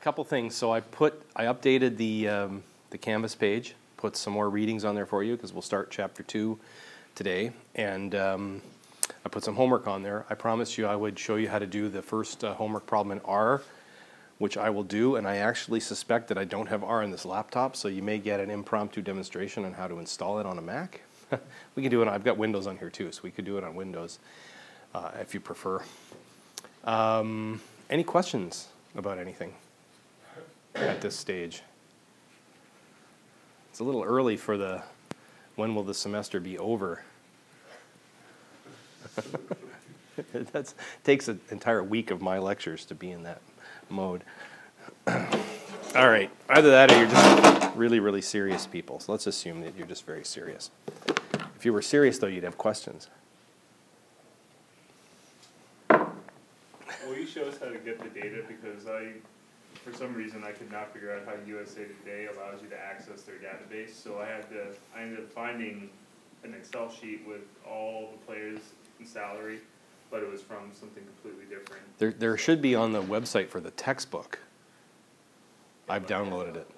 couple things. So I put, I updated the, um, the Canvas page, put some more readings on there for you because we'll start chapter two today. And um, I put some homework on there. I promised you I would show you how to do the first uh, homework problem in R, which I will do. And I actually suspect that I don't have R on this laptop, so you may get an impromptu demonstration on how to install it on a Mac. we can do it. I've got Windows on here too, so we could do it on Windows uh, if you prefer. Um, any questions about anything at this stage? It's a little early for the when will the semester be over? that takes an entire week of my lectures to be in that mode. All right, either that or you're just really, really serious people. So let's assume that you're just very serious. If you were serious, though, you'd have questions. Will you show us how to get the data? Because I, for some reason, I could not figure out how USA Today allows you to access their database. So I had to, I ended up finding an Excel sheet with all the players and salary, but it was from something completely different. There, there should be on the website for the textbook. I've downloaded it.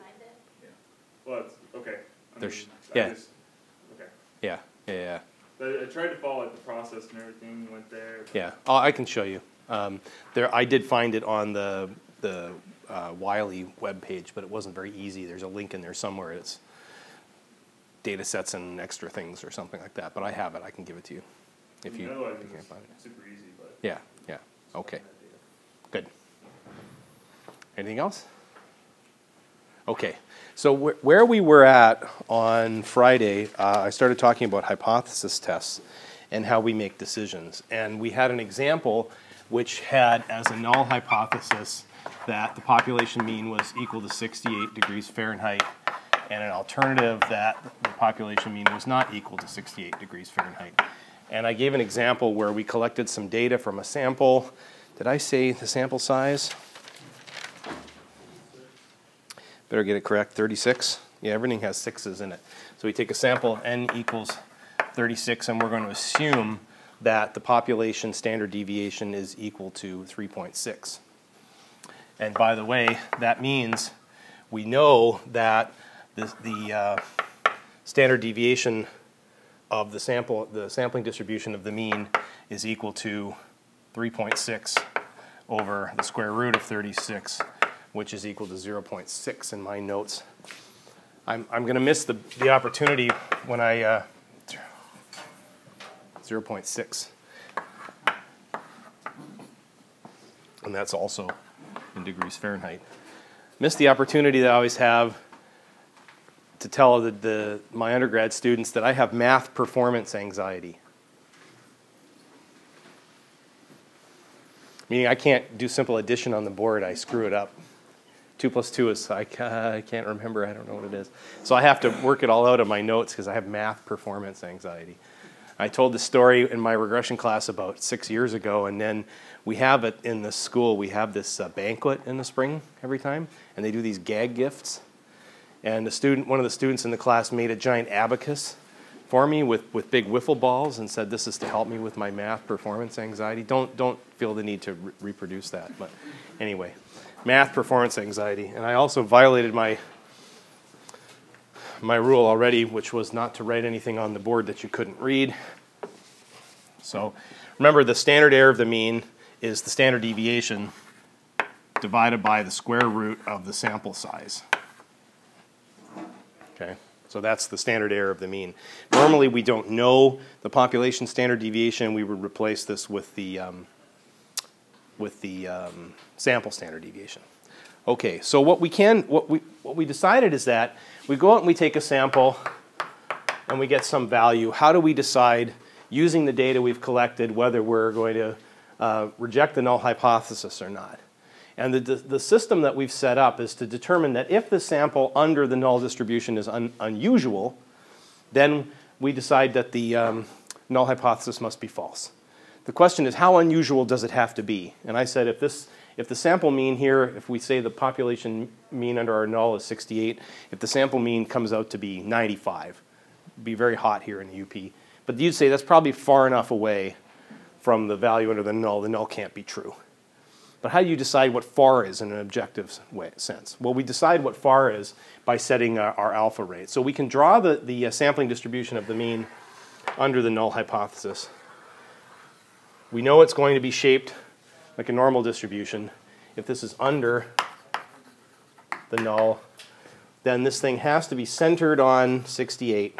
Well, it's, okay. I There's- mean, I yeah. just- Okay. Yeah, yeah, yeah. But I tried to follow like, the process and everything, went there. but- Yeah, oh, I can show you. Um, there, I did find it on the the uh, Wiley webpage, but it wasn't very easy. There's a link in there somewhere. It's data sets and extra things or something like that. But I have it. I can give it to you if you, Otherwise, if you can't it's find it. super easy, but. Yeah, yeah. Okay, good. Anything else? Okay, so wh- where we were at on Friday, uh, I started talking about hypothesis tests and how we make decisions. And we had an example which had as a null hypothesis that the population mean was equal to 68 degrees Fahrenheit, and an alternative that the population mean was not equal to 68 degrees Fahrenheit. And I gave an example where we collected some data from a sample. Did I say the sample size? Better get it correct, 36? Yeah, everything has sixes in it. So we take a sample, n equals 36, and we're going to assume that the population standard deviation is equal to 3.6. And by the way, that means we know that the, the uh, standard deviation of the sample, the sampling distribution of the mean is equal to 3.6 over the square root of 36, which is equal to 0.6 in my notes. I'm, I'm going to miss the, the opportunity when I, uh, 0.6. And that's also in degrees Fahrenheit. Missed the opportunity that I always have to tell the, the, my undergrad students that I have math performance anxiety. Meaning I can't do simple addition on the board, I screw it up. Two plus two is, I, ca- I can't remember, I don't know what it is. So I have to work it all out of my notes because I have math performance anxiety. I told the story in my regression class about six years ago, and then we have it in the school. We have this uh, banquet in the spring every time, and they do these gag gifts. And the student, one of the students in the class made a giant abacus for me with, with big wiffle balls and said, "This is to help me with my math performance anxiety." Don't don't feel the need to re- reproduce that, but anyway, math performance anxiety. And I also violated my my rule already, which was not to write anything on the board that you couldn't read. So remember, the standard error of the mean is the standard deviation divided by the square root of the sample size. Okay, so that's the standard error of the mean. Normally, we don't know the population standard deviation. We would replace this with the um, with the um, sample standard deviation. Okay, so what we can, what we what we decided is that we go out and we take a sample, and we get some value. How do we decide, using the data we've collected, whether we're going to uh, reject the null hypothesis or not? And the, the system that we've set up is to determine that if the sample under the null distribution is un, unusual, then we decide that the um, null hypothesis must be false. The question is, how unusual does it have to be? And I said, if this, if the sample mean here, if we say the population mean under our null is 68, if the sample mean comes out to be 95, it'd be very hot here in the UP. But you'd say that's probably far enough away from the value under the null, the null can't be true. But how do you decide what far is in an objective way, sense? Well, we decide what far is by setting our, our alpha rate. So we can draw the, the uh, sampling distribution of the mean under the null hypothesis. We know it's going to be shaped like a normal distribution. If this is under the null, then this thing has to be centered on 68.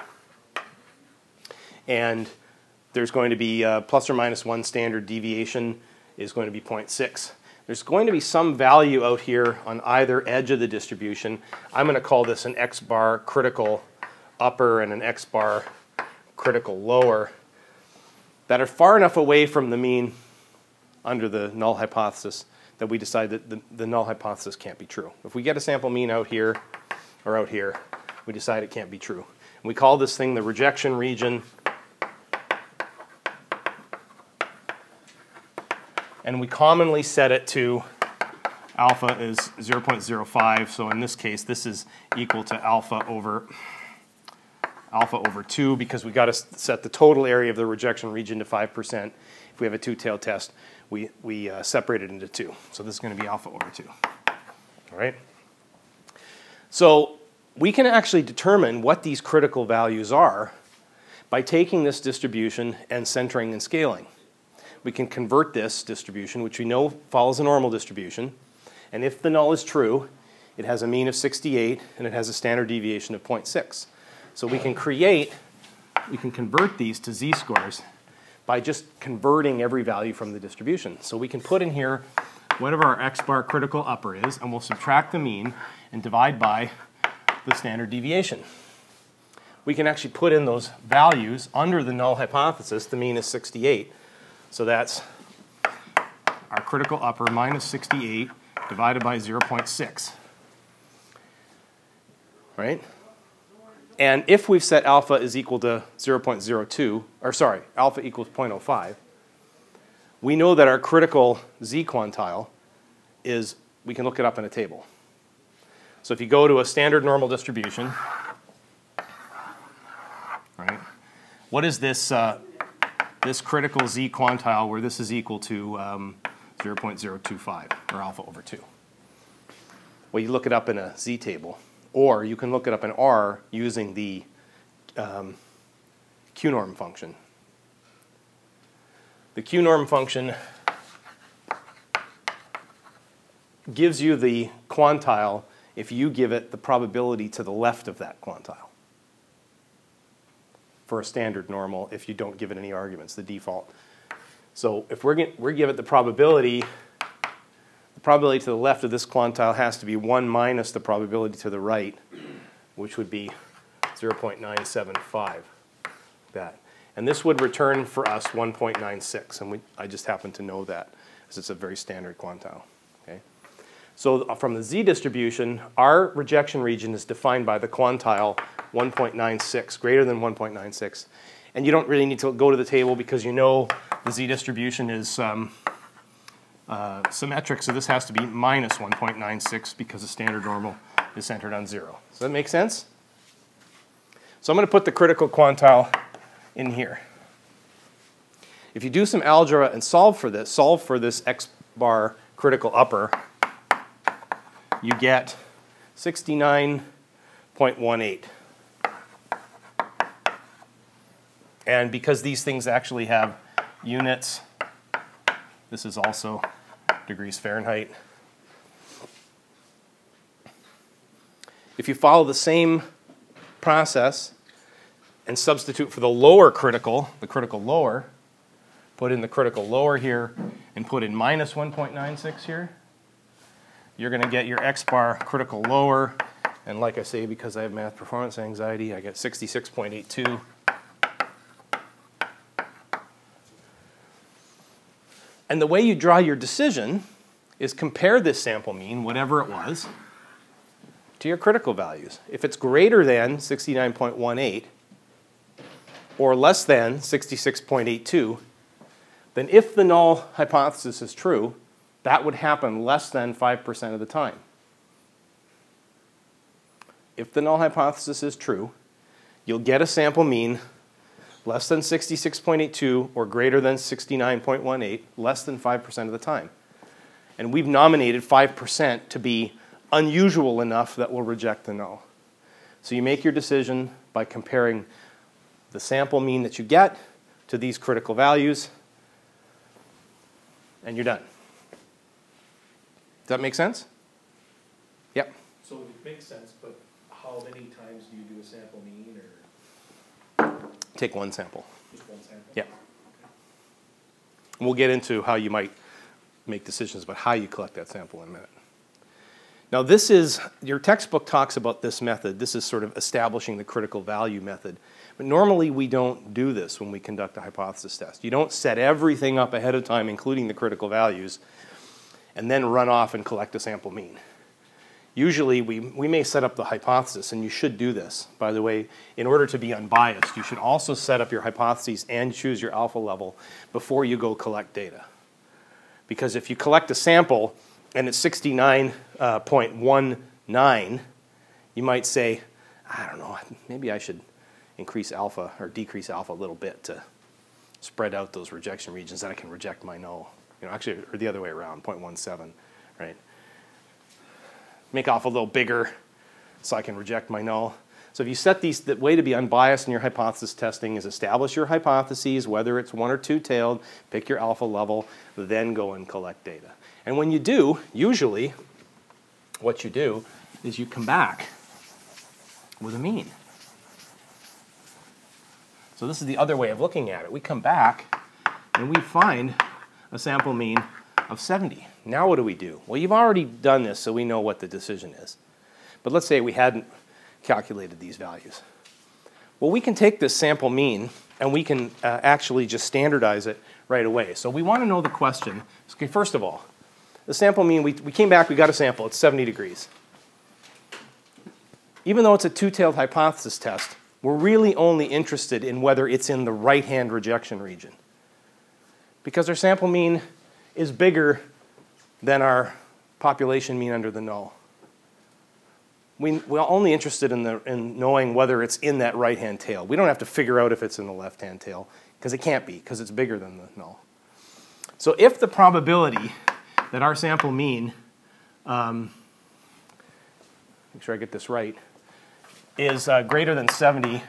And there's going to be uh, plus or minus one standard deviation is going to be 0.6. There's going to be some value out here on either edge of the distribution. I'm going to call this an x bar critical upper and an x bar critical lower that are far enough away from the mean under the null hypothesis that we decide that the, the null hypothesis can't be true. If we get a sample mean out here or out here, we decide it can't be true. And we call this thing the rejection region and we commonly set it to alpha is 0.05. So in this case, this is equal to alpha over alpha over 2 because we got to set the total area of the rejection region to 5%. If we have a two-tailed test, we, we uh, separate it into 2. So this is going to be alpha over 2. All right? So we can actually determine what these critical values are by taking this distribution and centering and scaling we can convert this distribution, which we know follows a normal distribution. And if the null is true, it has a mean of 68 and it has a standard deviation of 0.6. So we can create, we can convert these to z-scores by just converting every value from the distribution. So we can put in here whatever our x bar critical upper is, and we'll subtract the mean and divide by the standard deviation. We can actually put in those values under the null hypothesis. The mean is 68. So that's our critical upper minus 68 divided by 0.6. Right? And if we've set alpha is equal to 0.02, or sorry, alpha equals 0.05, we know that our critical z quantile is, we can look it up in a table. So if you go to a standard normal distribution, right, what is this uh, this critical z quantile where this is equal to um, 0.025 or alpha over 2. Well, you look it up in a z table, or you can look it up in R using the um, qnorm function. The qnorm function gives you the quantile if you give it the probability to the left of that quantile for a standard normal if you don't give it any arguments, the default. So if we're, get, we're give it the probability, probability to the left of this quantile has to be 1 minus the probability to the right, which would be 0.975, that. And this would return for us 1.96, and we, I just happen to know that, because it's a very standard quantile. Okay? So uh, from the z distribution, our rejection region is defined by the quantile 1.96, greater than 1.96. And you don't really need to go to the table because you know the z distribution is um, uh, symmetric, so this has to be minus 1.96 because the standard normal is centered on 0. Does that make sense? So I'm going to put the critical quantile in here. If you do some algebra and solve for this, solve for this x bar critical upper, you get 69.18. And because these things actually have units, this is also degrees Fahrenheit. If you follow the same process and substitute for the lower critical, the critical lower, put in the critical lower here and put in minus 1.96 here, you're going to get your x bar critical lower. And like I say, because I have math performance anxiety, I get 66.82. And the way you draw your decision is compare this sample mean, whatever it was, to your critical values. If it's greater than 69.18 or less than 66.82, then if the null hypothesis is true, that would happen less than 5% of the time. If the null hypothesis is true, you'll get a sample mean less than 66.82 or greater than 69.18 less than 5% of the time. And we've nominated 5% to be unusual enough that we'll reject the null. So you make your decision by comparing the sample mean that you get to these critical values, and you're done. Does that make sense? Yep. So it makes sense, but how many times do you do a sample mean Take one sample. just one sample? Yeah. We'll get into how you might make decisions about how you collect that sample in a minute. Now, this is, your textbook talks about this method. This is sort of establishing the critical value method. But normally, we don't do this when we conduct a hypothesis test. You don't set everything up ahead of time, including the critical values, and then run off and collect a sample mean. Usually, we, we may set up the hypothesis, and you should do this. By the way, in order to be unbiased, you should also set up your hypotheses and choose your alpha level before you go collect data. Because if you collect a sample and it's 69.19, you might say, I don't know, maybe I should increase alpha or decrease alpha a little bit to spread out those rejection regions that I can reject my null. You know, actually, or the other way around, 0.17, right? Make alpha a little bigger so I can reject my null. So if you set these, the way to be unbiased in your hypothesis testing is establish your hypotheses, whether it's one or two-tailed, pick your alpha level, then go and collect data. And when you do, usually what you do is you come back with a mean. So this is the other way of looking at it. We come back and we find a sample mean of 70. Now what do we do? Well, you've already done this, so we know what the decision is. But let's say we hadn't calculated these values. Well, we can take this sample mean and we can uh, actually just standardize it right away. So we want to know the question. Okay, first of all, the sample mean, we, we came back, we got a sample, it's 70 degrees. Even though it's a two-tailed hypothesis test, we're really only interested in whether it's in the right-hand rejection region. Because our sample mean is bigger than our population mean under the null. We, we're only interested in, the, in knowing whether it's in that right-hand tail. We don't have to figure out if it's in the left-hand tail, because it can't be, because it's bigger than the null. So if the probability that our sample mean, um, make sure I get this right, is uh, greater than 70,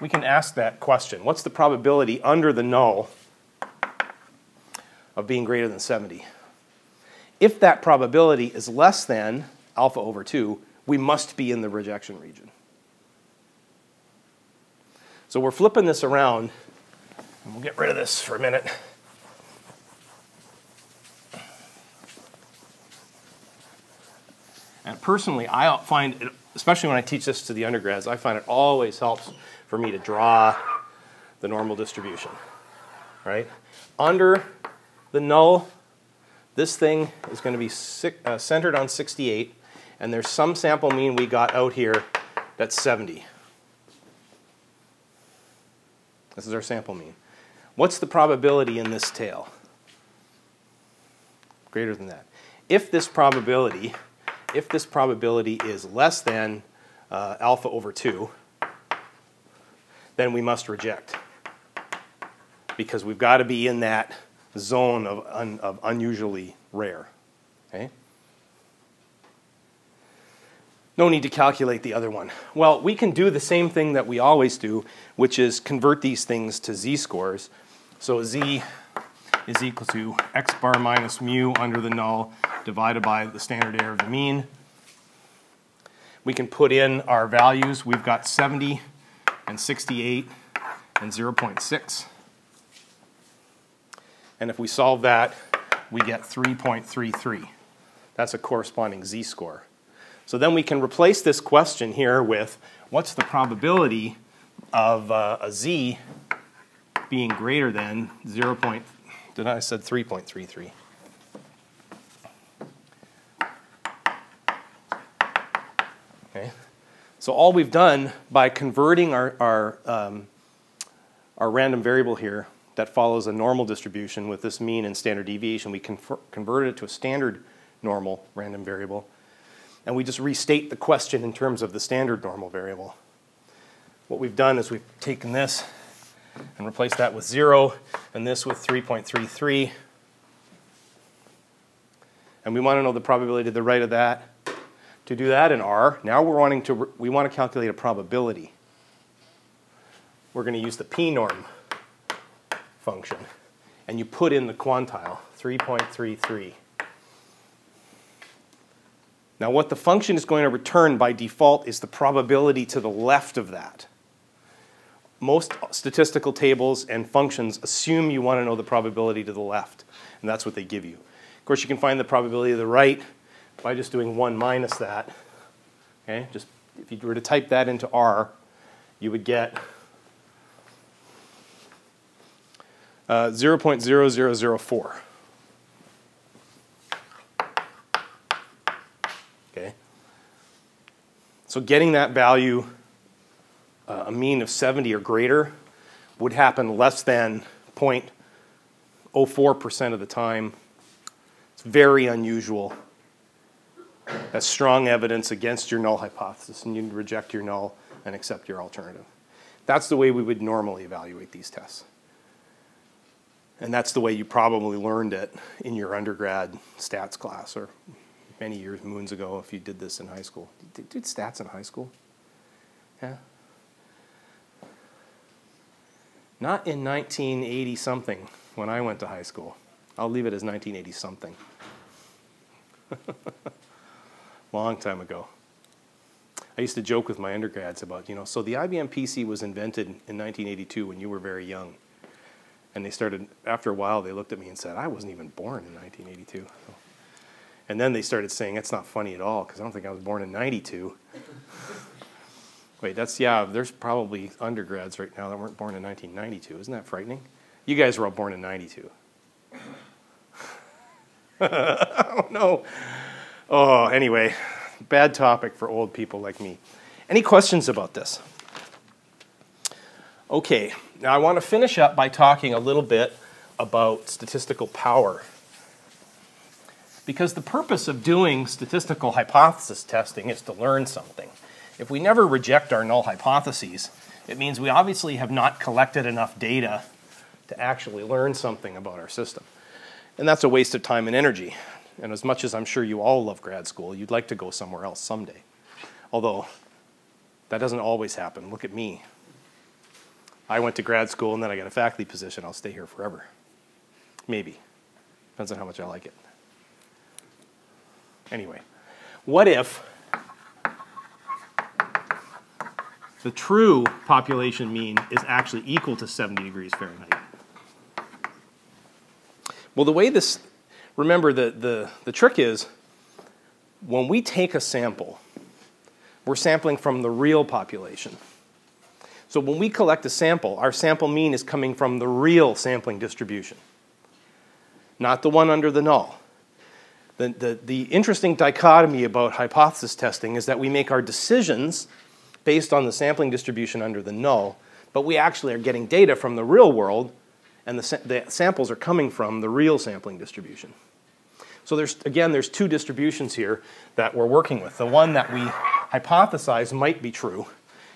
we can ask that question. What's the probability under the null of being greater than 70? If that probability is less than alpha over 2, we must be in the rejection region. So we're flipping this around, and we'll get rid of this for a minute. And personally, I find, it, especially when I teach this to the undergrads, I find it always helps for me to draw the normal distribution, right? Under the null, this thing is going to be uh, centered on 68, and there's some sample mean we got out here that's 70. This is our sample mean. What's the probability in this tail? Greater than that. If this probability if this probability is less than uh, alpha over 2, then we must reject. Because we've got to be in that zone of, un, of unusually rare. Okay? No need to calculate the other one. Well, we can do the same thing that we always do, which is convert these things to z-scores. So z is equal to x bar minus mu under the null divided by the standard error of the mean. We can put in our values. We've got 70 and 68 and 0.6. And if we solve that, we get 3.33. That's a corresponding z-score. So then we can replace this question here with what's the probability of uh, a z being greater than 0. Did I said 3.33? Okay? So all we've done by converting our, our, um, our random variable here that follows a normal distribution with this mean and standard deviation, we confer- converted it to a standard normal random variable. And we just restate the question in terms of the standard normal variable. What we've done is we've taken this and replaced that with 0 and this with 3.33. And we want to know the probability to the right of that. To do that in R, now we're wanting to, we want to calculate a probability. We're going to use the pnorm function. And you put in the quantile, 3.33. Now what the function is going to return by default is the probability to the left of that. Most statistical tables and functions assume you want to know the probability to the left, and that's what they give you. Of course, you can find the probability to the right by just doing 1 minus that. Okay, just if you were to type that into R, you would get uh, 0.0004. Okay. So getting that value, uh, a mean of 70 or greater, would happen less than 0.04% of the time. It's very unusual. That's strong evidence against your null hypothesis, and you reject your null and accept your alternative. That's the way we would normally evaluate these tests. And that's the way you probably learned it in your undergrad stats class or many years, moons ago, if you did this in high school. Did did stats in high school? Yeah. Not in 1980 something when I went to high school. I'll leave it as 1980 something. Long time ago. I used to joke with my undergrads about, you know, so the IBM PC was invented in 1982 when you were very young. And they started, after a while, they looked at me and said, I wasn't even born in 1982. And then they started saying, that's not funny at all, because I don't think I was born in 92. Wait, that's, yeah, there's probably undergrads right now that weren't born in 1992. Isn't that frightening? You guys were all born in 92. oh, no. Oh, anyway, bad topic for old people like me. Any questions about this? Okay, now I want to finish up by talking a little bit about statistical power. Because the purpose of doing statistical hypothesis testing is to learn something. If we never reject our null hypotheses, it means we obviously have not collected enough data to actually learn something about our system. And that's a waste of time and energy. And as much as I'm sure you all love grad school, you'd like to go somewhere else someday. Although, that doesn't always happen. Look at me. I went to grad school and then I got a faculty position. I'll stay here forever. Maybe. Depends on how much I like it. Anyway, what if the true population mean is actually equal to 70 degrees Fahrenheit? Well, the way this, remember the, the, the trick is when we take a sample, we're sampling from the real population. So when we collect a sample, our sample mean is coming from the real sampling distribution, not the one under the null. The, the, the interesting dichotomy about hypothesis testing is that we make our decisions based on the sampling distribution under the null, but we actually are getting data from the real world, and the, the samples are coming from the real sampling distribution. So there's, again, there's two distributions here that we're working with. The one that we hypothesize might be true,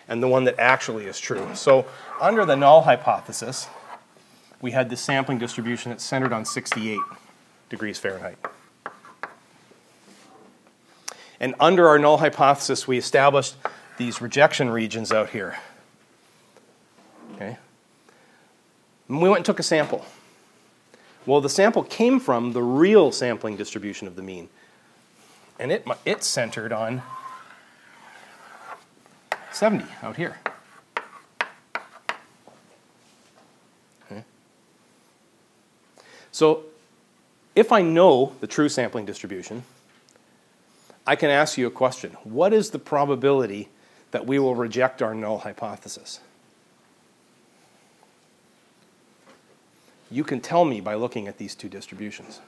and the one that actually is true. So under the null hypothesis, we had this sampling distribution that's centered on 68 degrees Fahrenheit. And under our null hypothesis, we established these rejection regions out here. Okay? And we went and took a sample. Well, the sample came from the real sampling distribution of the mean. And it, it's centered on 70 out here. Okay. So if I know the true sampling distribution, I can ask you a question. What is the probability that we will reject our null hypothesis? You can tell me by looking at these two distributions.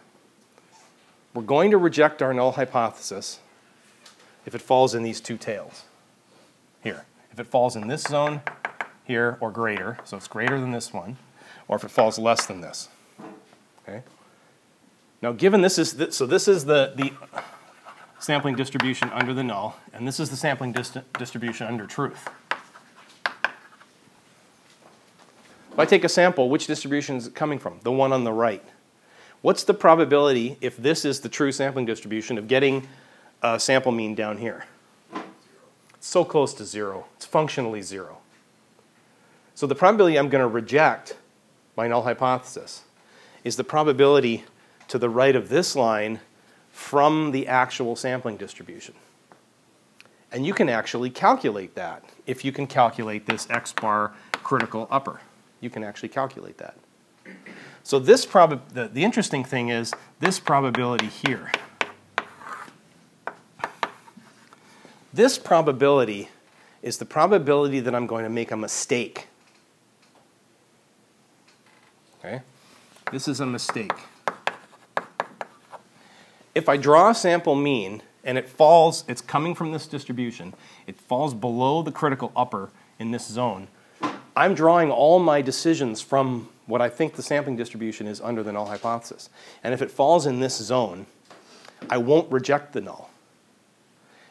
We're going to reject our null hypothesis if it falls in these two tails here. If it falls in this zone here or greater, so it's greater than this one, or if it falls less than this. Okay? Now, given this is, th so this is the, the sampling distribution under the null, and this is the sampling dist distribution under truth. If I take a sample, which distribution is it coming from? The one on the right. What's the probability, if this is the true sampling distribution, of getting a sample mean down here? It's so close to zero. It's functionally zero. So the probability I'm going to reject my null hypothesis is the probability to the right of this line from the actual sampling distribution. And you can actually calculate that if you can calculate this x bar critical upper. You can actually calculate that. So this prob the, the interesting thing is this probability here. This probability is the probability that I'm going to make a mistake. Okay? This is a mistake. If I draw a sample mean and it falls, it's coming from this distribution, it falls below the critical upper in this zone, I'm drawing all my decisions from what I think the sampling distribution is under the null hypothesis. And if it falls in this zone, I won't reject the null.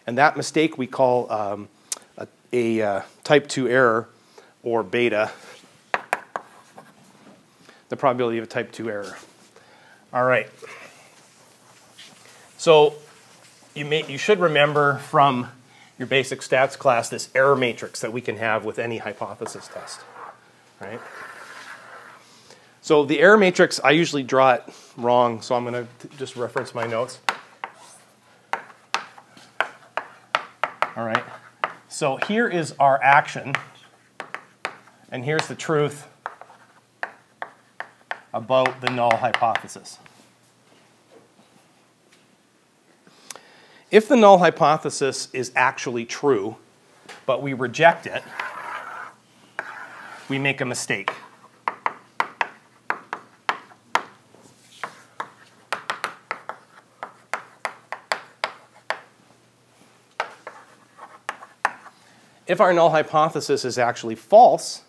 And that mistake we call um, a, a uh, type 2 error or beta, the probability of a type 2 error. All right. So you, may, you should remember from your basic stats class this error matrix that we can have with any hypothesis test, right? So the error matrix, I usually draw it wrong, so I'm going to just reference my notes. All right. So here is our action, and here's the truth about the null hypothesis. If the null hypothesis is actually true, but we reject it, we make a mistake. If our null hypothesis is actually false,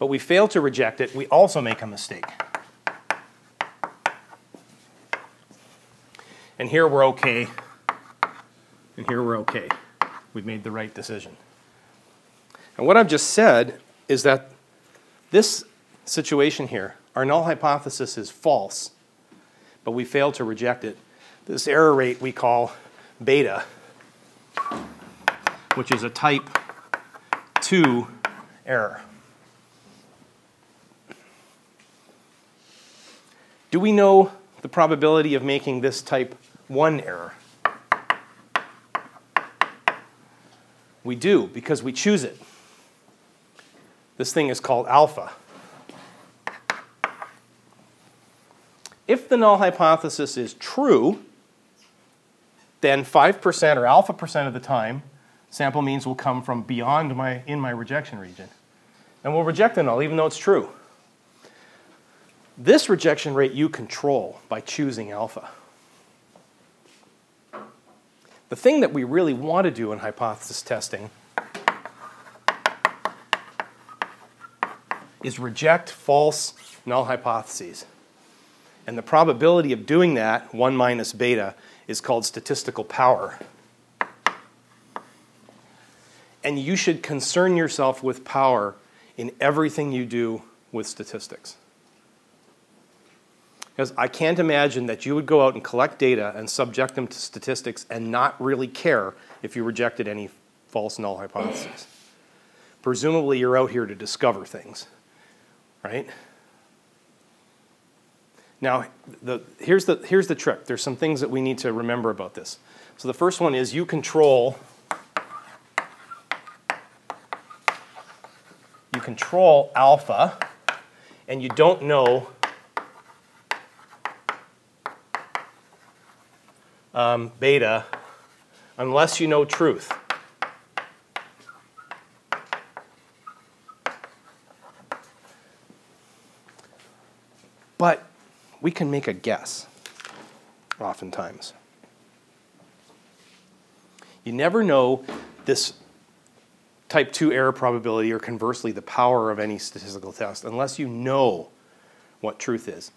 but we fail to reject it, we also make a mistake. And here we're okay. And here we're okay. We've made the right decision. And what I've just said is that this situation here, our null hypothesis is false, but we fail to reject it. This error rate we call beta, which is a type 2 error. Do we know the probability of making this type 1 error? We do, because we choose it. This thing is called alpha. If the null hypothesis is true, then 5% or alpha percent of the time, sample means will come from beyond my, in my rejection region. And we'll reject the null even though it's true. This rejection rate you control by choosing alpha. The thing that we really want to do in hypothesis testing is reject false null hypotheses. And the probability of doing that, 1 minus beta, is called statistical power. And you should concern yourself with power in everything you do with statistics. Because I can't imagine that you would go out and collect data and subject them to statistics and not really care if you rejected any false null hypotheses. Presumably, you're out here to discover things, right? Now, the, here's, the, here's the trick. There's some things that we need to remember about this. So the first one is you control control alpha and you don't know um, beta unless you know truth. But we can make a guess, oftentimes. You never know this type 2 error probability or conversely the power of any statistical test unless you know what truth is.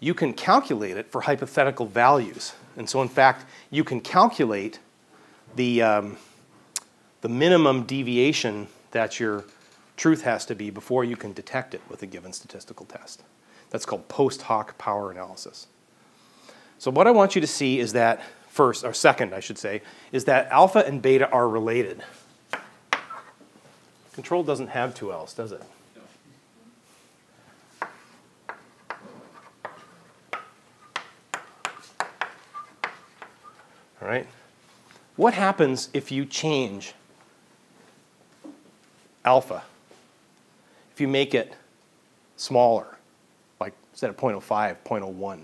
You can calculate it for hypothetical values. And so, in fact, you can calculate the, um, the minimum deviation that your truth has to be before you can detect it with a given statistical test. That's called post hoc power analysis. So what I want you to see is that first, or second, I should say, is that alpha and beta are related. Control doesn't have two L's, does it? All right. What happens if you change alpha? If you make it smaller, like instead of 0.05, 0.01.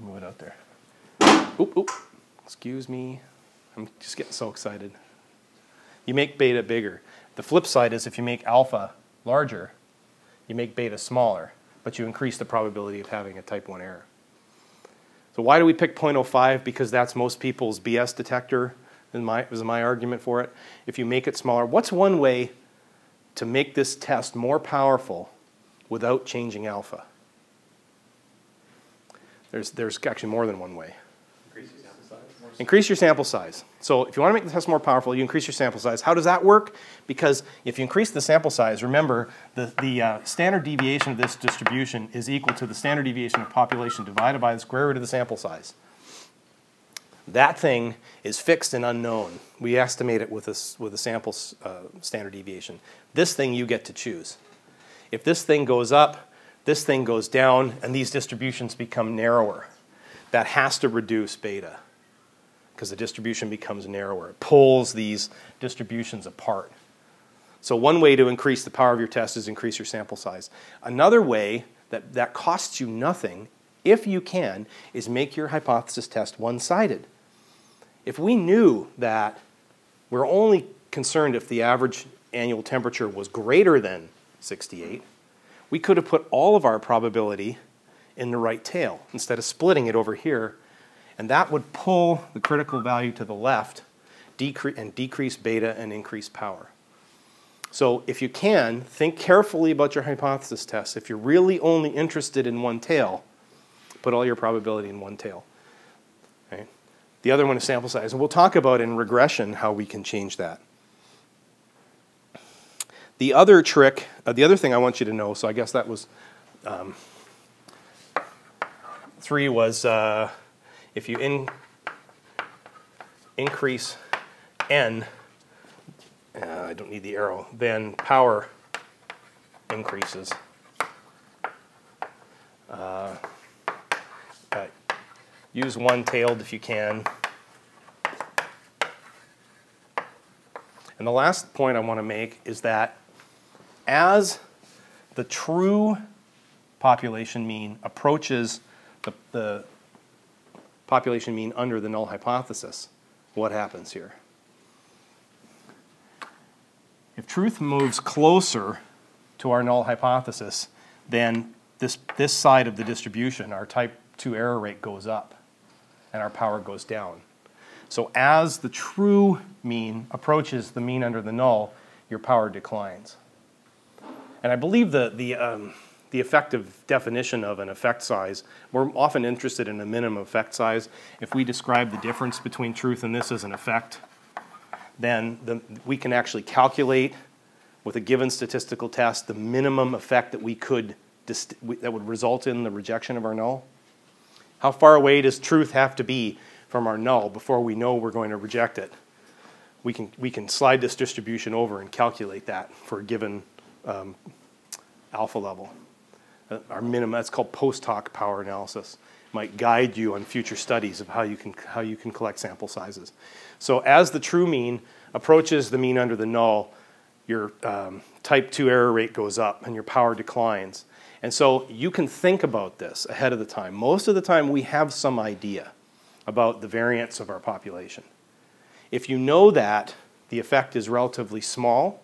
Move it out there. Excuse me. I'm just getting so excited. You make beta bigger. The flip side is if you make alpha larger, you make beta smaller, but you increase the probability of having a type 1 error. So why do we pick 0.05? Because that's most people's BS detector, is my, is my argument for it. If you make it smaller, what's one way to make this test more powerful without changing alpha? There's, there's actually more than one way. Increase your sample size? Increase your sample size. So if you want to make the test more powerful, you increase your sample size. How does that work? Because if you increase the sample size, remember the, the uh, standard deviation of this distribution is equal to the standard deviation of population divided by the square root of the sample size. That thing is fixed and unknown. We estimate it with a, with a sample uh, standard deviation. This thing you get to choose. If this thing goes up, this thing goes down, and these distributions become narrower. That has to reduce beta because the distribution becomes narrower. It pulls these distributions apart. So, one way to increase the power of your test is increase your sample size. Another way that, that costs you nothing, if you can, is make your hypothesis test one sided. If we knew that we're only concerned if the average annual temperature was greater than 68, we could have put all of our probability in the right tail instead of splitting it over here. And that would pull the critical value to the left decre- and decrease beta and increase power. So, if you can, think carefully about your hypothesis test. If you're really only interested in one tail, put all your probability in one tail. The other one is sample size. And we'll talk about in regression how we can change that. The other trick, uh, the other thing I want you to know, so I guess that was um, three was uh, if you in, increase n, uh, I don't need the arrow, then power increases. Uh, uh, use one-tailed if you can. And the last point I want to make is that as the true population mean approaches the, the population mean under the null hypothesis, what happens here? If truth moves closer to our null hypothesis, then this, this side of the distribution, our type 2 error rate goes up and our power goes down. So as the true mean approaches the mean under the null, your power declines. And I believe the, the, um, the effective definition of an effect size, we're often interested in a minimum effect size. If we describe the difference between truth and this as an effect, then the, we can actually calculate with a given statistical test the minimum effect that we could dist- that would result in the rejection of our null. How far away does truth have to be from our null before we know we're going to reject it? We can, we can slide this distribution over and calculate that for a given um, alpha level. Uh, our minimum, that's called post hoc power analysis. Might guide you on future studies of how you can, how you can collect sample sizes. So as the true mean approaches the mean under the null, your um, type 2 error rate goes up and your power declines. And so you can think about this ahead of the time. Most of the time, we have some idea about the variance of our population. If you know that the effect is relatively small,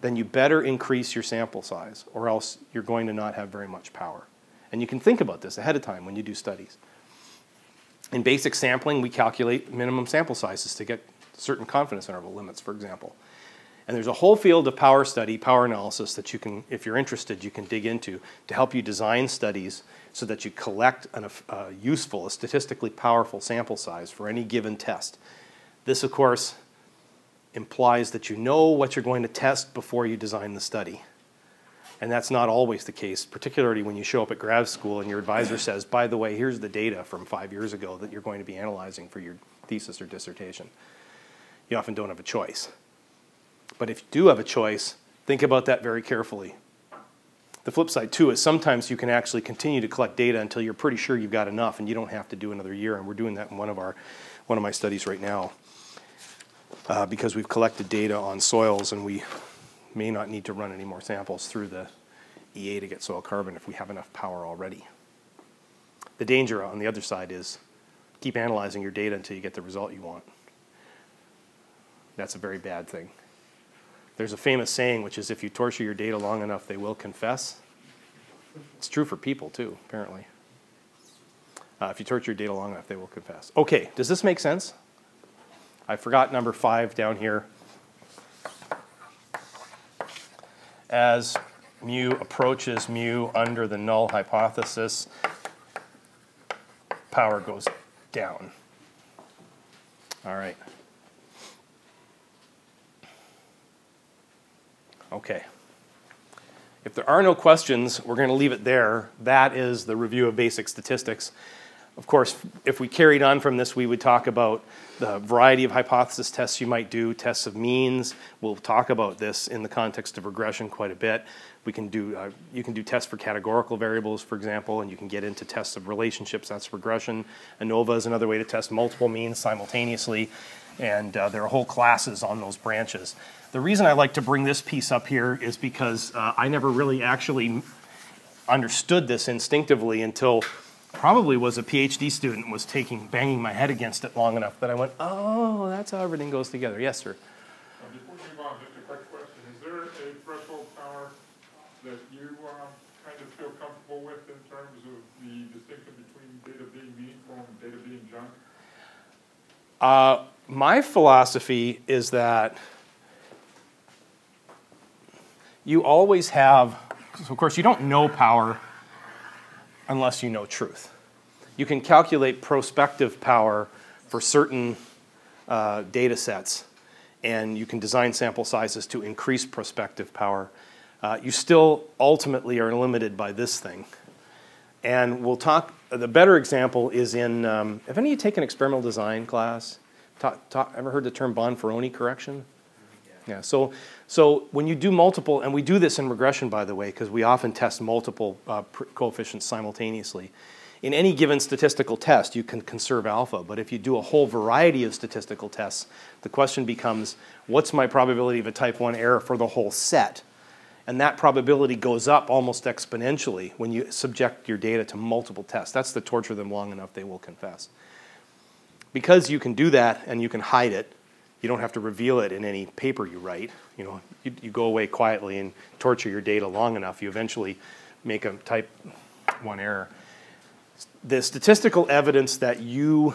then you better increase your sample size, or else you're going to not have very much power. And you can think about this ahead of time when you do studies. In basic sampling, we calculate minimum sample sizes to get certain confidence interval limits, for example. And there's a whole field of power study, power analysis that you can, if you're interested, you can dig into to help you design studies so that you collect a uh, useful, a statistically powerful sample size for any given test. This, of course, implies that you know what you're going to test before you design the study. And that's not always the case, particularly when you show up at grad school and your advisor says, by the way, here's the data from five years ago that you're going to be analyzing for your thesis or dissertation. You often don't have a choice. But if you do have a choice, think about that very carefully. The flip side, too, is sometimes you can actually continue to collect data until you're pretty sure you've got enough and you don't have to do another year. And we're doing that in one of, our, one of my studies right now uh, because we've collected data on soils and we may not need to run any more samples through the EA to get soil carbon if we have enough power already. The danger on the other side is keep analyzing your data until you get the result you want. That's a very bad thing. There's a famous saying, which is if you torture your data long enough, they will confess. It's true for people, too, apparently. Uh, if you torture your data long enough, they will confess. Okay, does this make sense? I forgot number five down here. As mu approaches mu under the null hypothesis, power goes down. All right. Okay. If there are no questions, we're going to leave it there. That is the review of basic statistics. Of course, if we carried on from this, we would talk about the variety of hypothesis tests you might do, tests of means. We'll talk about this in the context of regression quite a bit. We can do, uh, you can do tests for categorical variables, for example, and you can get into tests of relationships. That's regression. ANOVA is another way to test multiple means simultaneously, and uh, there are whole classes on those branches. The reason I like to bring this piece up here is because uh, I never really actually understood this instinctively until probably was a PhD student was taking banging my head against it long enough that I went, oh, that's how everything goes together. Yes, sir. Uh, Before we move on, just a quick question. Is there a threshold power that you uh, kind of feel comfortable with in terms of the distinction between data being meaningful and data being junk? Uh, my philosophy is that you always have, so of course, you don't know power unless you know truth. You can calculate prospective power for certain uh, data sets, and you can design sample sizes to increase prospective power. Uh, you still ultimately are limited by this thing. And we'll talk, the better example is in, um, have any of you taken experimental design class? Talk, talk, ever heard the term Bonferroni correction? Yeah, so, so when you do multiple, and we do this in regression, by the way, because we often test multiple uh, coefficients simultaneously. In any given statistical test, you can conserve alpha, but if you do a whole variety of statistical tests, the question becomes what's my probability of a type 1 error for the whole set? And that probability goes up almost exponentially when you subject your data to multiple tests. That's the torture them long enough, they will confess. Because you can do that and you can hide it, you don't have to reveal it in any paper you write. You know, you, you go away quietly and torture your data long enough, you eventually make a type one error. The statistical evidence that you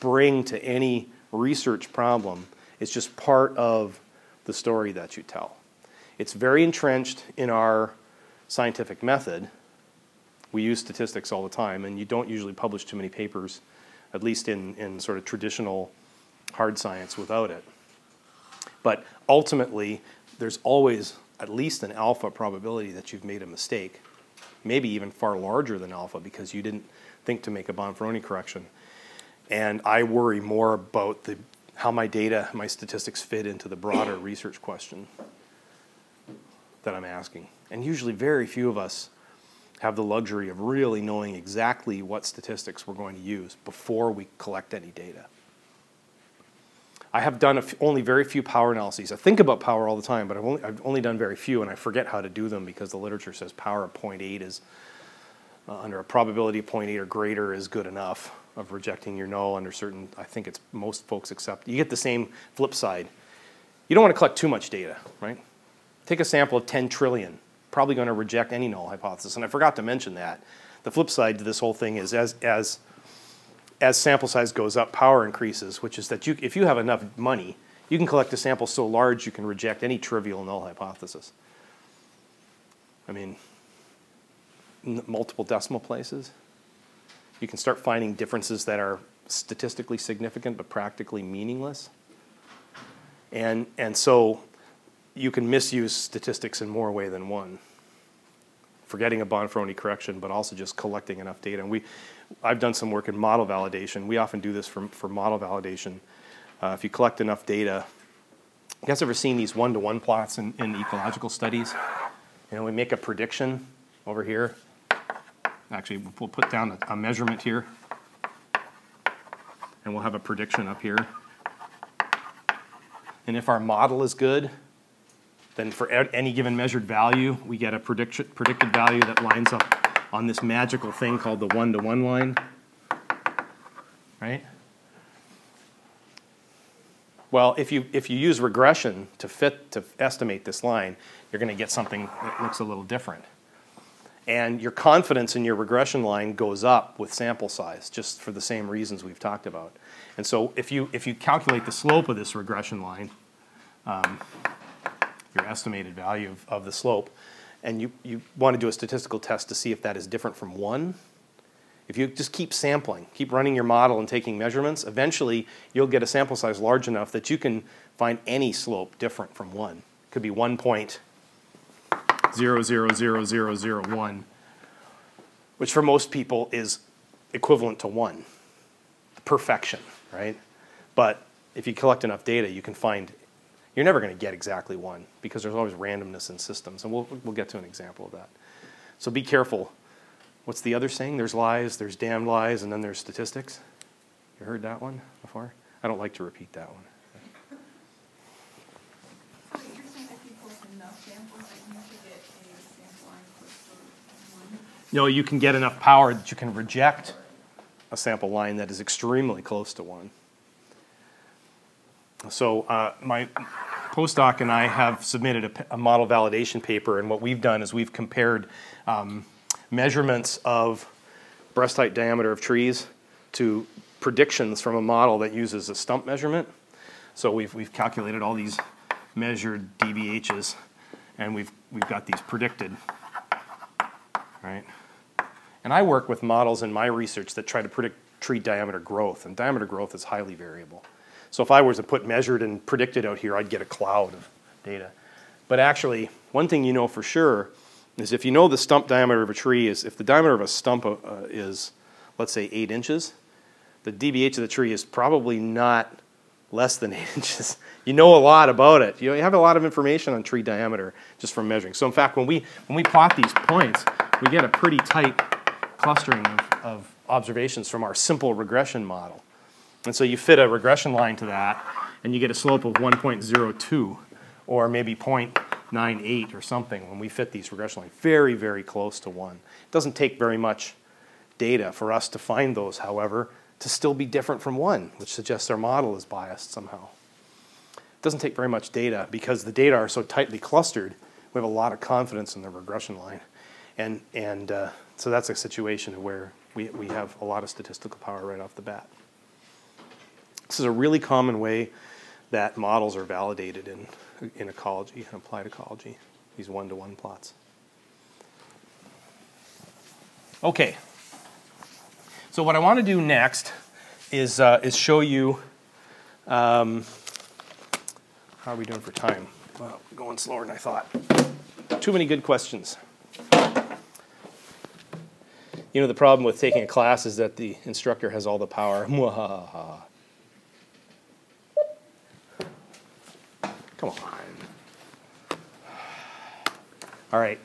bring to any research problem is just part of the story that you tell. It's very entrenched in our scientific method. We use statistics all the time, and you don't usually publish too many papers, at least in, in sort of traditional hard science without it. But ultimately, there's always at least an alpha probability that you've made a mistake, maybe even far larger than alpha because you didn't think to make a Bonferroni correction. And I worry more about the, how my data, my statistics fit into the broader research question that I'm asking. And usually, very few of us have the luxury of really knowing exactly what statistics we're going to use before we collect any data. I have done only very few power analyses. I think about power all the time, but I've only, I've only done very few, and I forget how to do them because the literature says power of 0.8 is, uh, under a probability of 0.8 or greater, is good enough of rejecting your null under certain, I think it's most folks accept. You get the same flip side. You don't want to collect too much data, right? Take a sample of 10 trillion, probably going to reject any null hypothesis. And I forgot to mention that. The flip side to this whole thing is as, as as sample size goes up, power increases, which is that you, if you have enough money, you can collect a sample so large you can reject any trivial null hypothesis. I mean, multiple decimal places. You can start finding differences that are statistically significant but practically meaningless. And, and so you can misuse statistics in more way than one. Forgetting a Bonferroni correction, but also just collecting enough data. And we, I've done some work in model validation. We often do this for, for model validation. Uh, if you collect enough data, you guys ever seen these one-to-one plots in, in ecological studies? You know, we make a prediction over here. Actually, we'll put down a, a measurement here. And we'll have a prediction up here. And if our model is good, then for any given measured value, we get a prediction, predicted value that lines up on this magical thing called the one-to-one line. Right? Well, if you, if you use regression to fit, to estimate this line, you're gonna get something that looks a little different. And your confidence in your regression line goes up with sample size, just for the same reasons we've talked about. And so if you, if you calculate the slope of this regression line, um, your estimated value of, of the slope, and you, you want to do a statistical test to see if that is different from one, if you just keep sampling, keep running your model and taking measurements, eventually you'll get a sample size large enough that you can find any slope different from one. It Could be one point zero zero zero zero zero one, which for most people is equivalent to one. Perfection, right? But if you collect enough data, you can find you're never going to get exactly one because there's always randomness in systems, and we'll we'll get to an example of that. So be careful. What's the other saying? There's lies, there's damned lies, and then there's statistics. You heard that one before? I don't like to repeat that one. So you're saying if you collect enough samples, that you should get a sample line close to one? No, you can get enough power that you can reject a sample line that is extremely close to one. So uh, my postdoc and I have submitted a model validation paper, and what we've done is we've compared um, measurements of breast height diameter of trees to predictions from a model that uses a stump measurement. So we've, we've calculated all these measured DBHs, and we've, we've got these predicted, right? And I work with models in my research that try to predict tree diameter growth, and diameter growth is highly variable. So if I was to put measured and predicted out here, I'd get a cloud of data. But actually, one thing you know for sure is if you know the stump diameter of a tree is, if the diameter of a stump uh, is, let's say, eight inches, the DBH of the tree is probably not less than eight inches. You know a lot about it. You, know, you have a lot of information on tree diameter just from measuring. So in fact, when we when we plot these points, we get a pretty tight clustering of, of observations from our simple regression model. And so you fit a regression line to that, and you get a slope of 1.02, or maybe 0.98 or something when we fit these regression lines. Very, very close to one. It doesn't take very much data for us to find those, however, to still be different from one, which suggests our model is biased somehow. It doesn't take very much data because the data are so tightly clustered, we have a lot of confidence in the regression line. And, and uh, so that's a situation where we, we have a lot of statistical power right off the bat. This is a really common way that models are validated in, in ecology and applied ecology, these one to one plots. Okay. So, what I want to do next is, uh, is show you. Um, how are we doing for time? Well, going slower than I thought. Too many good questions. You know, the problem with taking a class is that the instructor has all the power. Come on. All right.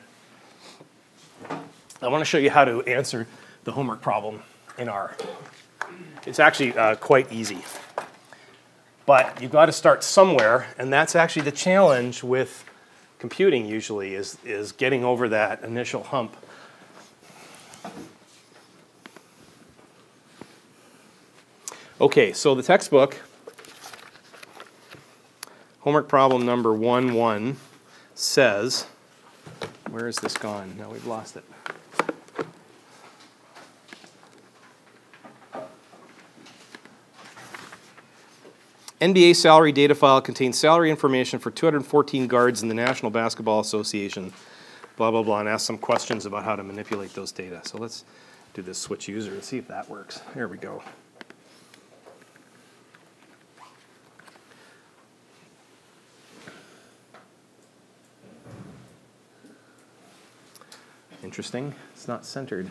I want to show you how to answer the homework problem in R. It's actually uh, quite easy. But you've got to start somewhere, and that's actually the challenge with computing usually is, is getting over that initial hump. Okay, so the textbook, homework problem number 1 1 says, where is this gone? Now we've lost it. NBA salary data file contains salary information for 214 guards in the National Basketball Association, blah, blah, blah, and ask some questions about how to manipulate those data. So let's do this switch user and see if that works. Here we go. Interesting. It's not centered.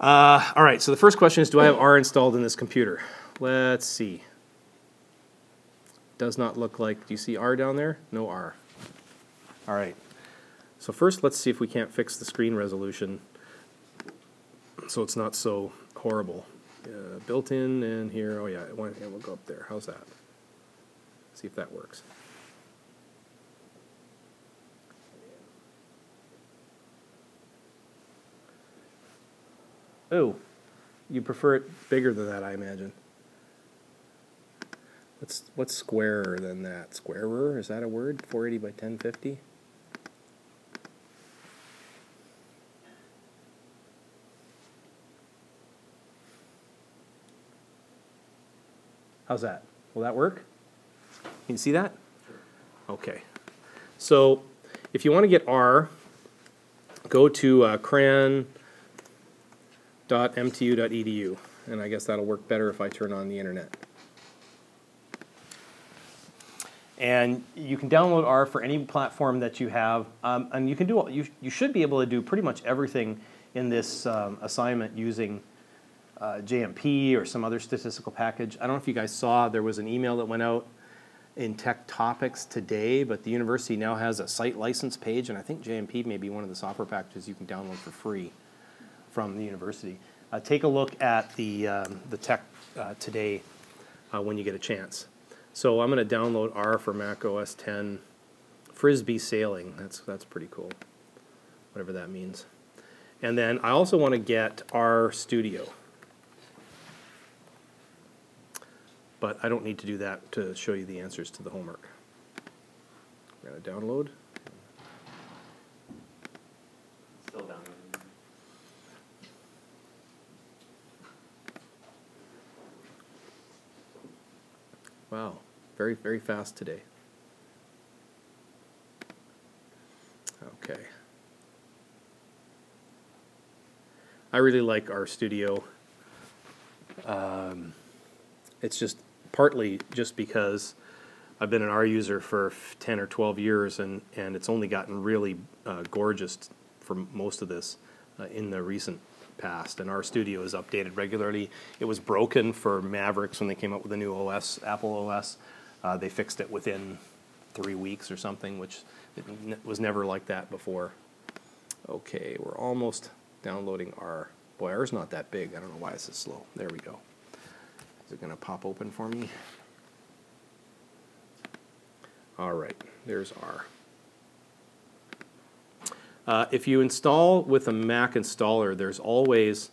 Uh, all right, so the first question is Do I have R installed in this computer? Let's see. Does not look like. Do you see R down there? No R. All right. So, first, let's see if we can't fix the screen resolution so it's not so horrible. Uh, built in and here, oh yeah, it went, it will go up there. How's that? See if that works. Oh, you prefer it bigger than that, I imagine. What's what's squarer than that? Squarer is that a word? 480 by 1050. How's that? Will that work? Can you see that? Okay. So if you want to get R, go to uh, cran.mtu.edu, and I guess that'll work better if I turn on the internet. And you can download R for any platform that you have, um, and you can do you you should be able to do pretty much everything in this um, assignment using uh, JMP or some other statistical package. I don't know if you guys saw there was an email that went out in Tech Topics today, but the university now has a site license page, and I think JMP may be one of the software packages you can download for free from the university. Uh, take a look at the um, the Tech uh, today uh, when you get a chance. So I'm going to download R for Mac OS 10 Frisbee sailing. That's that's pretty cool. Whatever that means. And then I also want to get R Studio. But I don't need to do that to show you the answers to the homework. We're going to download. Still downloading. Wow, very, very fast today. Okay. I really like RStudio. Um, it's just partly just because I've been an R user for f- 10 or 12 years, and, and it's only gotten really uh, gorgeous for most of this uh, in the recent past. And RStudio is updated regularly. It was broken for Mavericks when they came up with a new OS, Apple OS. Uh, they fixed it within three weeks or something, which n- was never like that before. Okay, we're almost downloading our. Boy, R's not that big. I don't know why it's so slow. There we go. Is it going to pop open for me? All right, there's R. Uh, if you install with a Mac installer, there's always,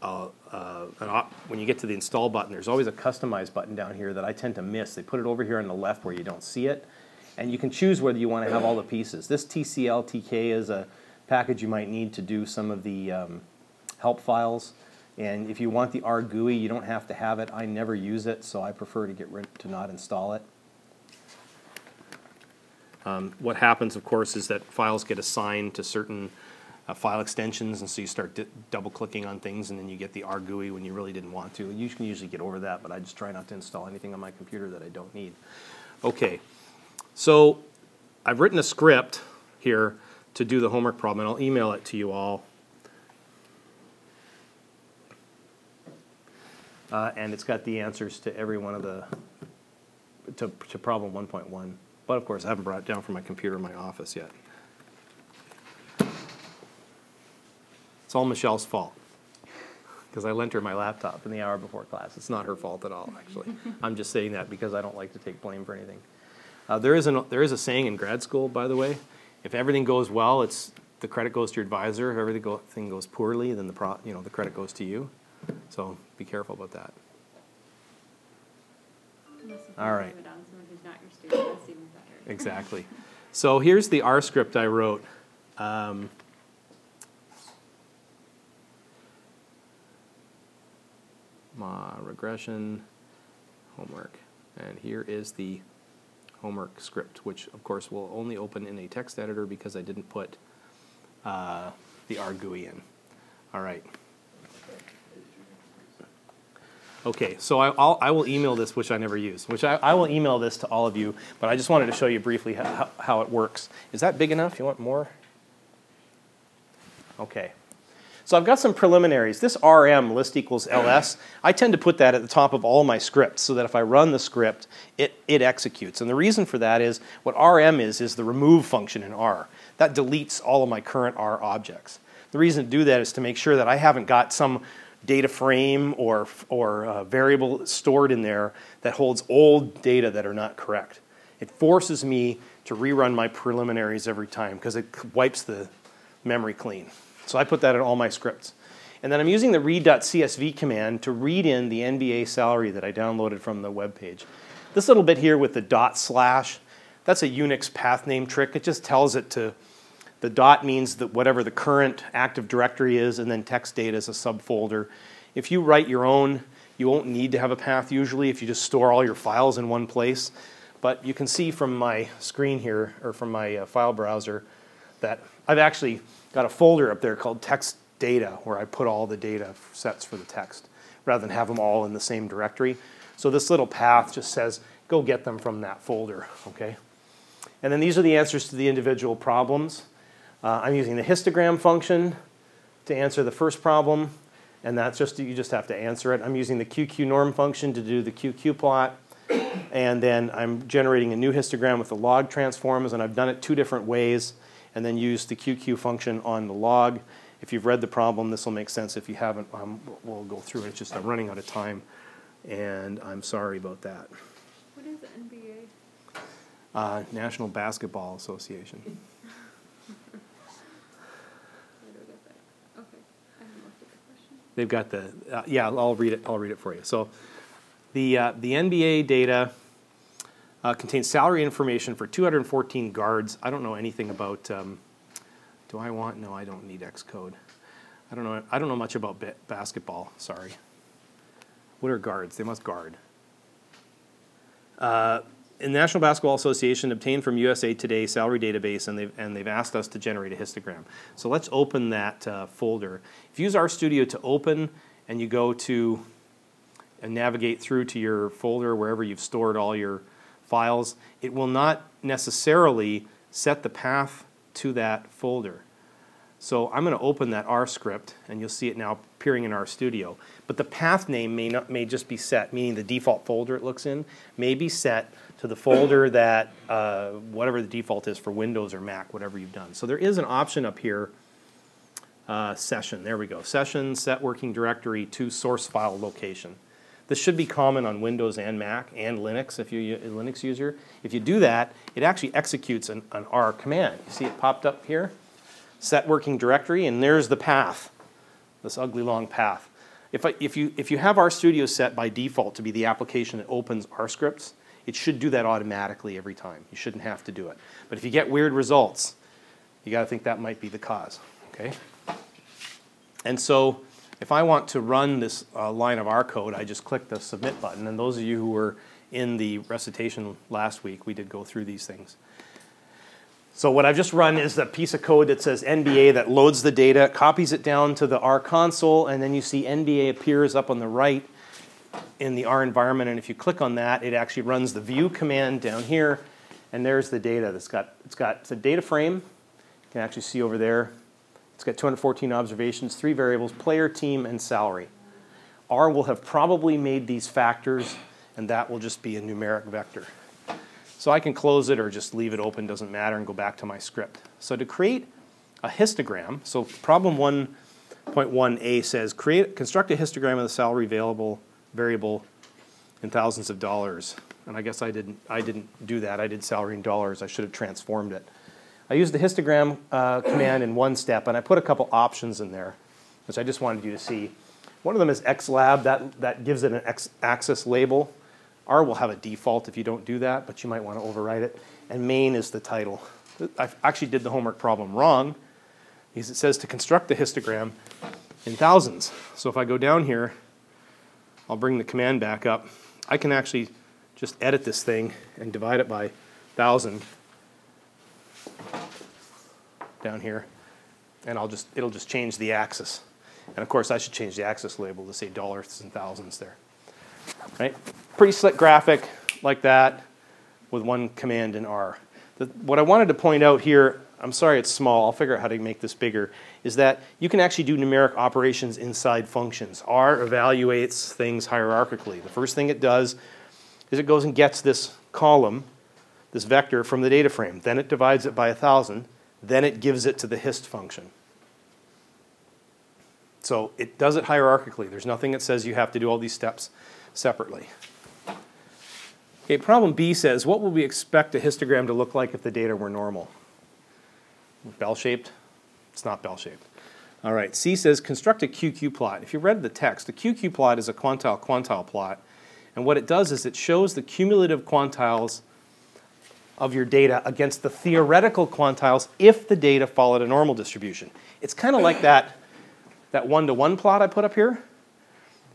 uh, uh, op- when you get to the install button, there's always a customize button down here that I tend to miss. They put it over here on the left where you don't see it. And you can choose whether you want to have all the pieces. This TCL TK is a package you might need to do some of the um, help files. And if you want the R GUI, you don't have to have it. I never use it, so I prefer to get rid to not install it. Um, what happens, of course, is that files get assigned to certain uh, file extensions, and so you start di- double clicking on things, and then you get the R when you really didn't want to. You can usually get over that, but I just try not to install anything on my computer that I don't need. Okay, so I've written a script here to do the homework problem, and I'll email it to you all. Uh, and it's got the answers to every one of the, to, to problem 1.1. But of course, I haven't brought it down from my computer in my office yet. It's all Michelle's fault. Because I lent her my laptop in the hour before class. It's not her fault at all, actually. I'm just saying that because I don't like to take blame for anything. Uh, there, is an, there is a saying in grad school, by the way if everything goes well, it's the credit goes to your advisor. If everything go, thing goes poorly, then the, pro, you know, the credit goes to you. So be careful about that. Unless if you All blame right. it on someone who's not your student, that's even better. Exactly. So here's the R script I wrote. Um, ma regression homework. And here is the homework script, which of course will only open in a text editor because I didn't put uh, the R GUI in. All right. Okay, so I, I'll, I will email this, which I never use, which I, I will email this to all of you, but I just wanted to show you briefly how, how, it works. Is that big enough? You want more? Okay. So I've got some preliminaries. This RM, list equals ls, I tend to put that at the top of all my scripts so that if I run the script, it, it executes. And the reason for that is what RM is, is the remove function in R. That deletes all of my current R objects. The reason to do that is to make sure that I haven't got some data frame or, or uh, variable stored in there that holds old data that are not correct. It forces me to rerun my preliminaries every time because it wipes the memory clean. So I put that in all my scripts. And then I'm using the read.csv command to read in the NBA salary that I downloaded from the web page. This little bit here with the dot slash, that's a Unix path name trick. It just tells it to, the dot means that whatever the current active directory is, and then text data is a subfolder. If you write your own, you won't need to have a path usually if you just store all your files in one place. But you can see from my screen here, or from my uh, file browser, that I've actually got a folder up there called text data where I put all the data sets for the text rather than have them all in the same directory. So this little path just says go get them from that folder, okay? And then these are the answers to the individual problems. Uh, I'm using the histogram function to answer the first problem, and that's just you just have to answer it. I'm using the QQ norm function to do the QQ plot, and then I'm generating a new histogram with the log transforms, and I've done it two different ways and then use the QQ function on the log. If you've read the problem, this will make sense. If you haven't, um, we'll go through it. It's just I'm running out of time, and I'm sorry about that. What is NBA? Uh, National Basketball Association. Where do I get that? Okay, I haven't looked at the question. They've got the uh, yeah. I'll read it. I'll read it for you. So, the uh, the NBA data uh, contains salary information for 214 guards. I don't know anything about. Um, do I want? No, I don't need Xcode. I don't know. I don't know much about ba- basketball. Sorry. What are guards? They must guard. The National Basketball Association obtained from USA Today salary database, and they've, and they've asked us to generate a histogram. So let's open that uh, folder. If you use RStudio to open, and you go to and navigate through to your folder wherever you've stored all your files, it will not necessarily set the path to that folder. So I'm going to open that R script, and you'll see it now appearing in RStudio. But the path name may, not, may just be set, meaning the default folder it looks in may be set to the folder that, uh, whatever the default is for Windows or Mac, whatever you've done. So there is an option up here, uh, session, there we go. Session, set working directory to source file location. This should be common on Windows and Mac and Linux if you're a Linux user. If you do that, it actually executes an, an R command. You see it popped up here? Set working directory, and there's the path, this ugly long path. If, I, if, you, if you have RStudio set by default to be the application that opens R scripts, it should do that automatically every time. You shouldn't have to do it. But if you get weird results, you got to think that might be the cause. Okay? And so if I want to run this uh, line of R code, I just click the submit button. And those of you who were in the recitation last week, we did go through these things. So what I've just run is a piece of code that says NBA that loads the data, copies it down to the R console, and then you see NBA appears up on the right in the R environment. And if you click on that, it actually runs the view command down here, and there's the data that's got, it's got it's a data frame. You can actually see over there it's got 214 observations, three variables, player, team, and salary. R will have probably made these factors, and that will just be a numeric vector. So I can close it or just leave it open, doesn't matter, and go back to my script. So to create a histogram, so problem 1.1a says create construct a histogram of the salary available variable in thousands of dollars. And I guess I didn't I didn't do that. I did salary in dollars. I should have transformed it. I used the histogram uh, command in one step, and I put a couple options in there, which I just wanted you to see. One of them is xlab, that, that gives it an x axis label. R will have a default if you don't do that, but you might want to overwrite it. And main is the title. I actually did the homework problem wrong, because it says to construct the histogram in thousands. So if I go down here, I'll bring the command back up. I can actually just edit this thing and divide it by thousand down here, and I'll just, it'll just change the axis. And of course, I should change the axis label to say dollars and thousands there. Right? Pretty slick graphic like that with one command in R. The, what I wanted to point out here I'm sorry it's small, I'll figure out how to make this bigger, is that you can actually do numeric operations inside functions. R evaluates things hierarchically. The first thing it does is it goes and gets this column, this vector from the data frame. Then it divides it by a thousand. Then it gives it to the hist function. So it does it hierarchically. There's nothing that says you have to do all these steps separately. Okay, problem B says, what would we expect a histogram to look like if the data were normal? Bell-shaped? It's not bell-shaped. All right, C says, construct a QQ plot. If you read the text, the QQ plot is a quantile-quantile plot. And what it does is it shows the cumulative quantiles of your data against the theoretical quantiles if the data followed a normal distribution. It's kind of like that, that one-to-one plot I put up here.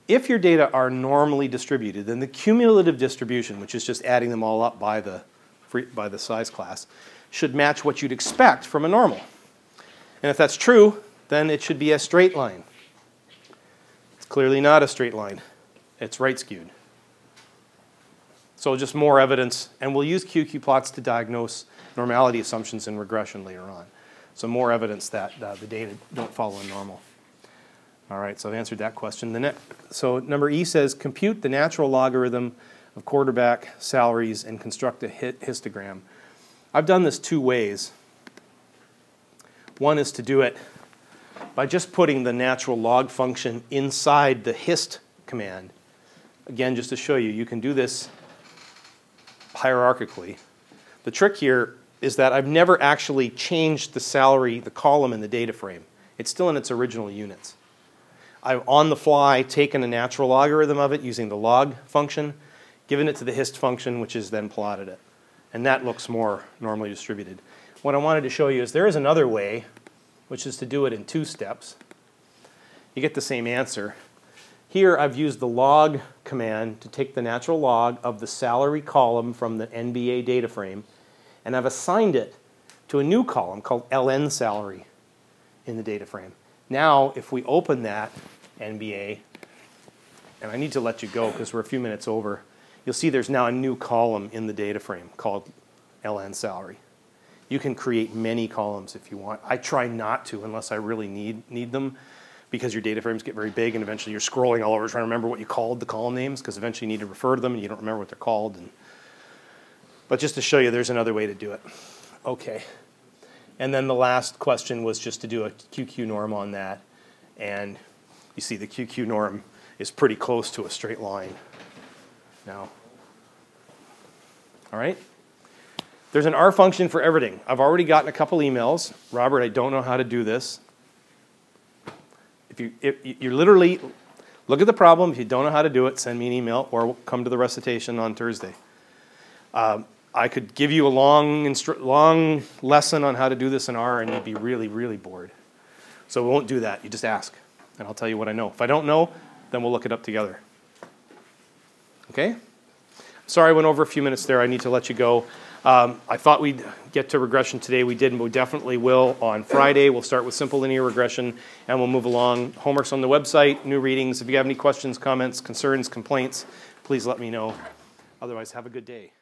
If your data are normally distributed, then the cumulative distribution, which is just adding them all up by the, by the size class, should match what you'd expect from a normal. And if that's true, then it should be a straight line. It's clearly not a straight line. It's right skewed. So just more evidence, and we'll use QQ plots to diagnose normality assumptions in regression later on. So more evidence that uh, the data don't follow a normal. All right, so I've answered that question. The next, so number E says compute the natural logarithm of quarterback salaries and construct a histogram. I've done this two ways. One is to do it by just putting the natural log function inside the hist command. Again, just to show you, you can do this hierarchically. The trick here is that I've never actually changed the salary, the column in the data frame. It's still in its original units. I've on the fly taken a natural logarithm of it using the log function, given it to the hist function, which has then plotted it. And that looks more normally distributed. What I wanted to show you is there is another way, which is to do it in two steps. You get the same answer. Here I've used the log command to take the natural log of the salary column from the NBA data frame, and I've assigned it to a new column called LN salary in the data frame. Now, if we open that NBA, and I need to let you go because we're a few minutes over, you'll see there's now a new column in the data frame called LN salary. You can create many columns if you want. I try not to unless I really need, need them because your data frames get very big and eventually you're scrolling all over trying to remember what you called the column names because eventually you need to refer to them and you don't remember what they're called. And, but just to show you, there's another way to do it. Okay. And then the last question was just to do a QQ norm on that. And you see the QQ norm is pretty close to a straight line now. All right? There's an R function for everything. I've already gotten a couple emails. Robert, I don't know how to do this. If you if you literally look at the problem, if you don't know how to do it, send me an email or come to the recitation on Thursday. Um, I could give you a long, instru- long lesson on how to do this in R, and you'd be really, really bored. So we won't do that. You just ask, and I'll tell you what I know. If I don't know, then we'll look it up together. Okay? Sorry, I went over a few minutes there. I need to let you go. Um, I thought we'd get to regression today. We didn't, but we definitely will on Friday. We'll start with simple linear regression, and we'll move along. Homework's on the website, new readings. If you have any questions, comments, concerns, complaints, please let me know. Otherwise, have a good day.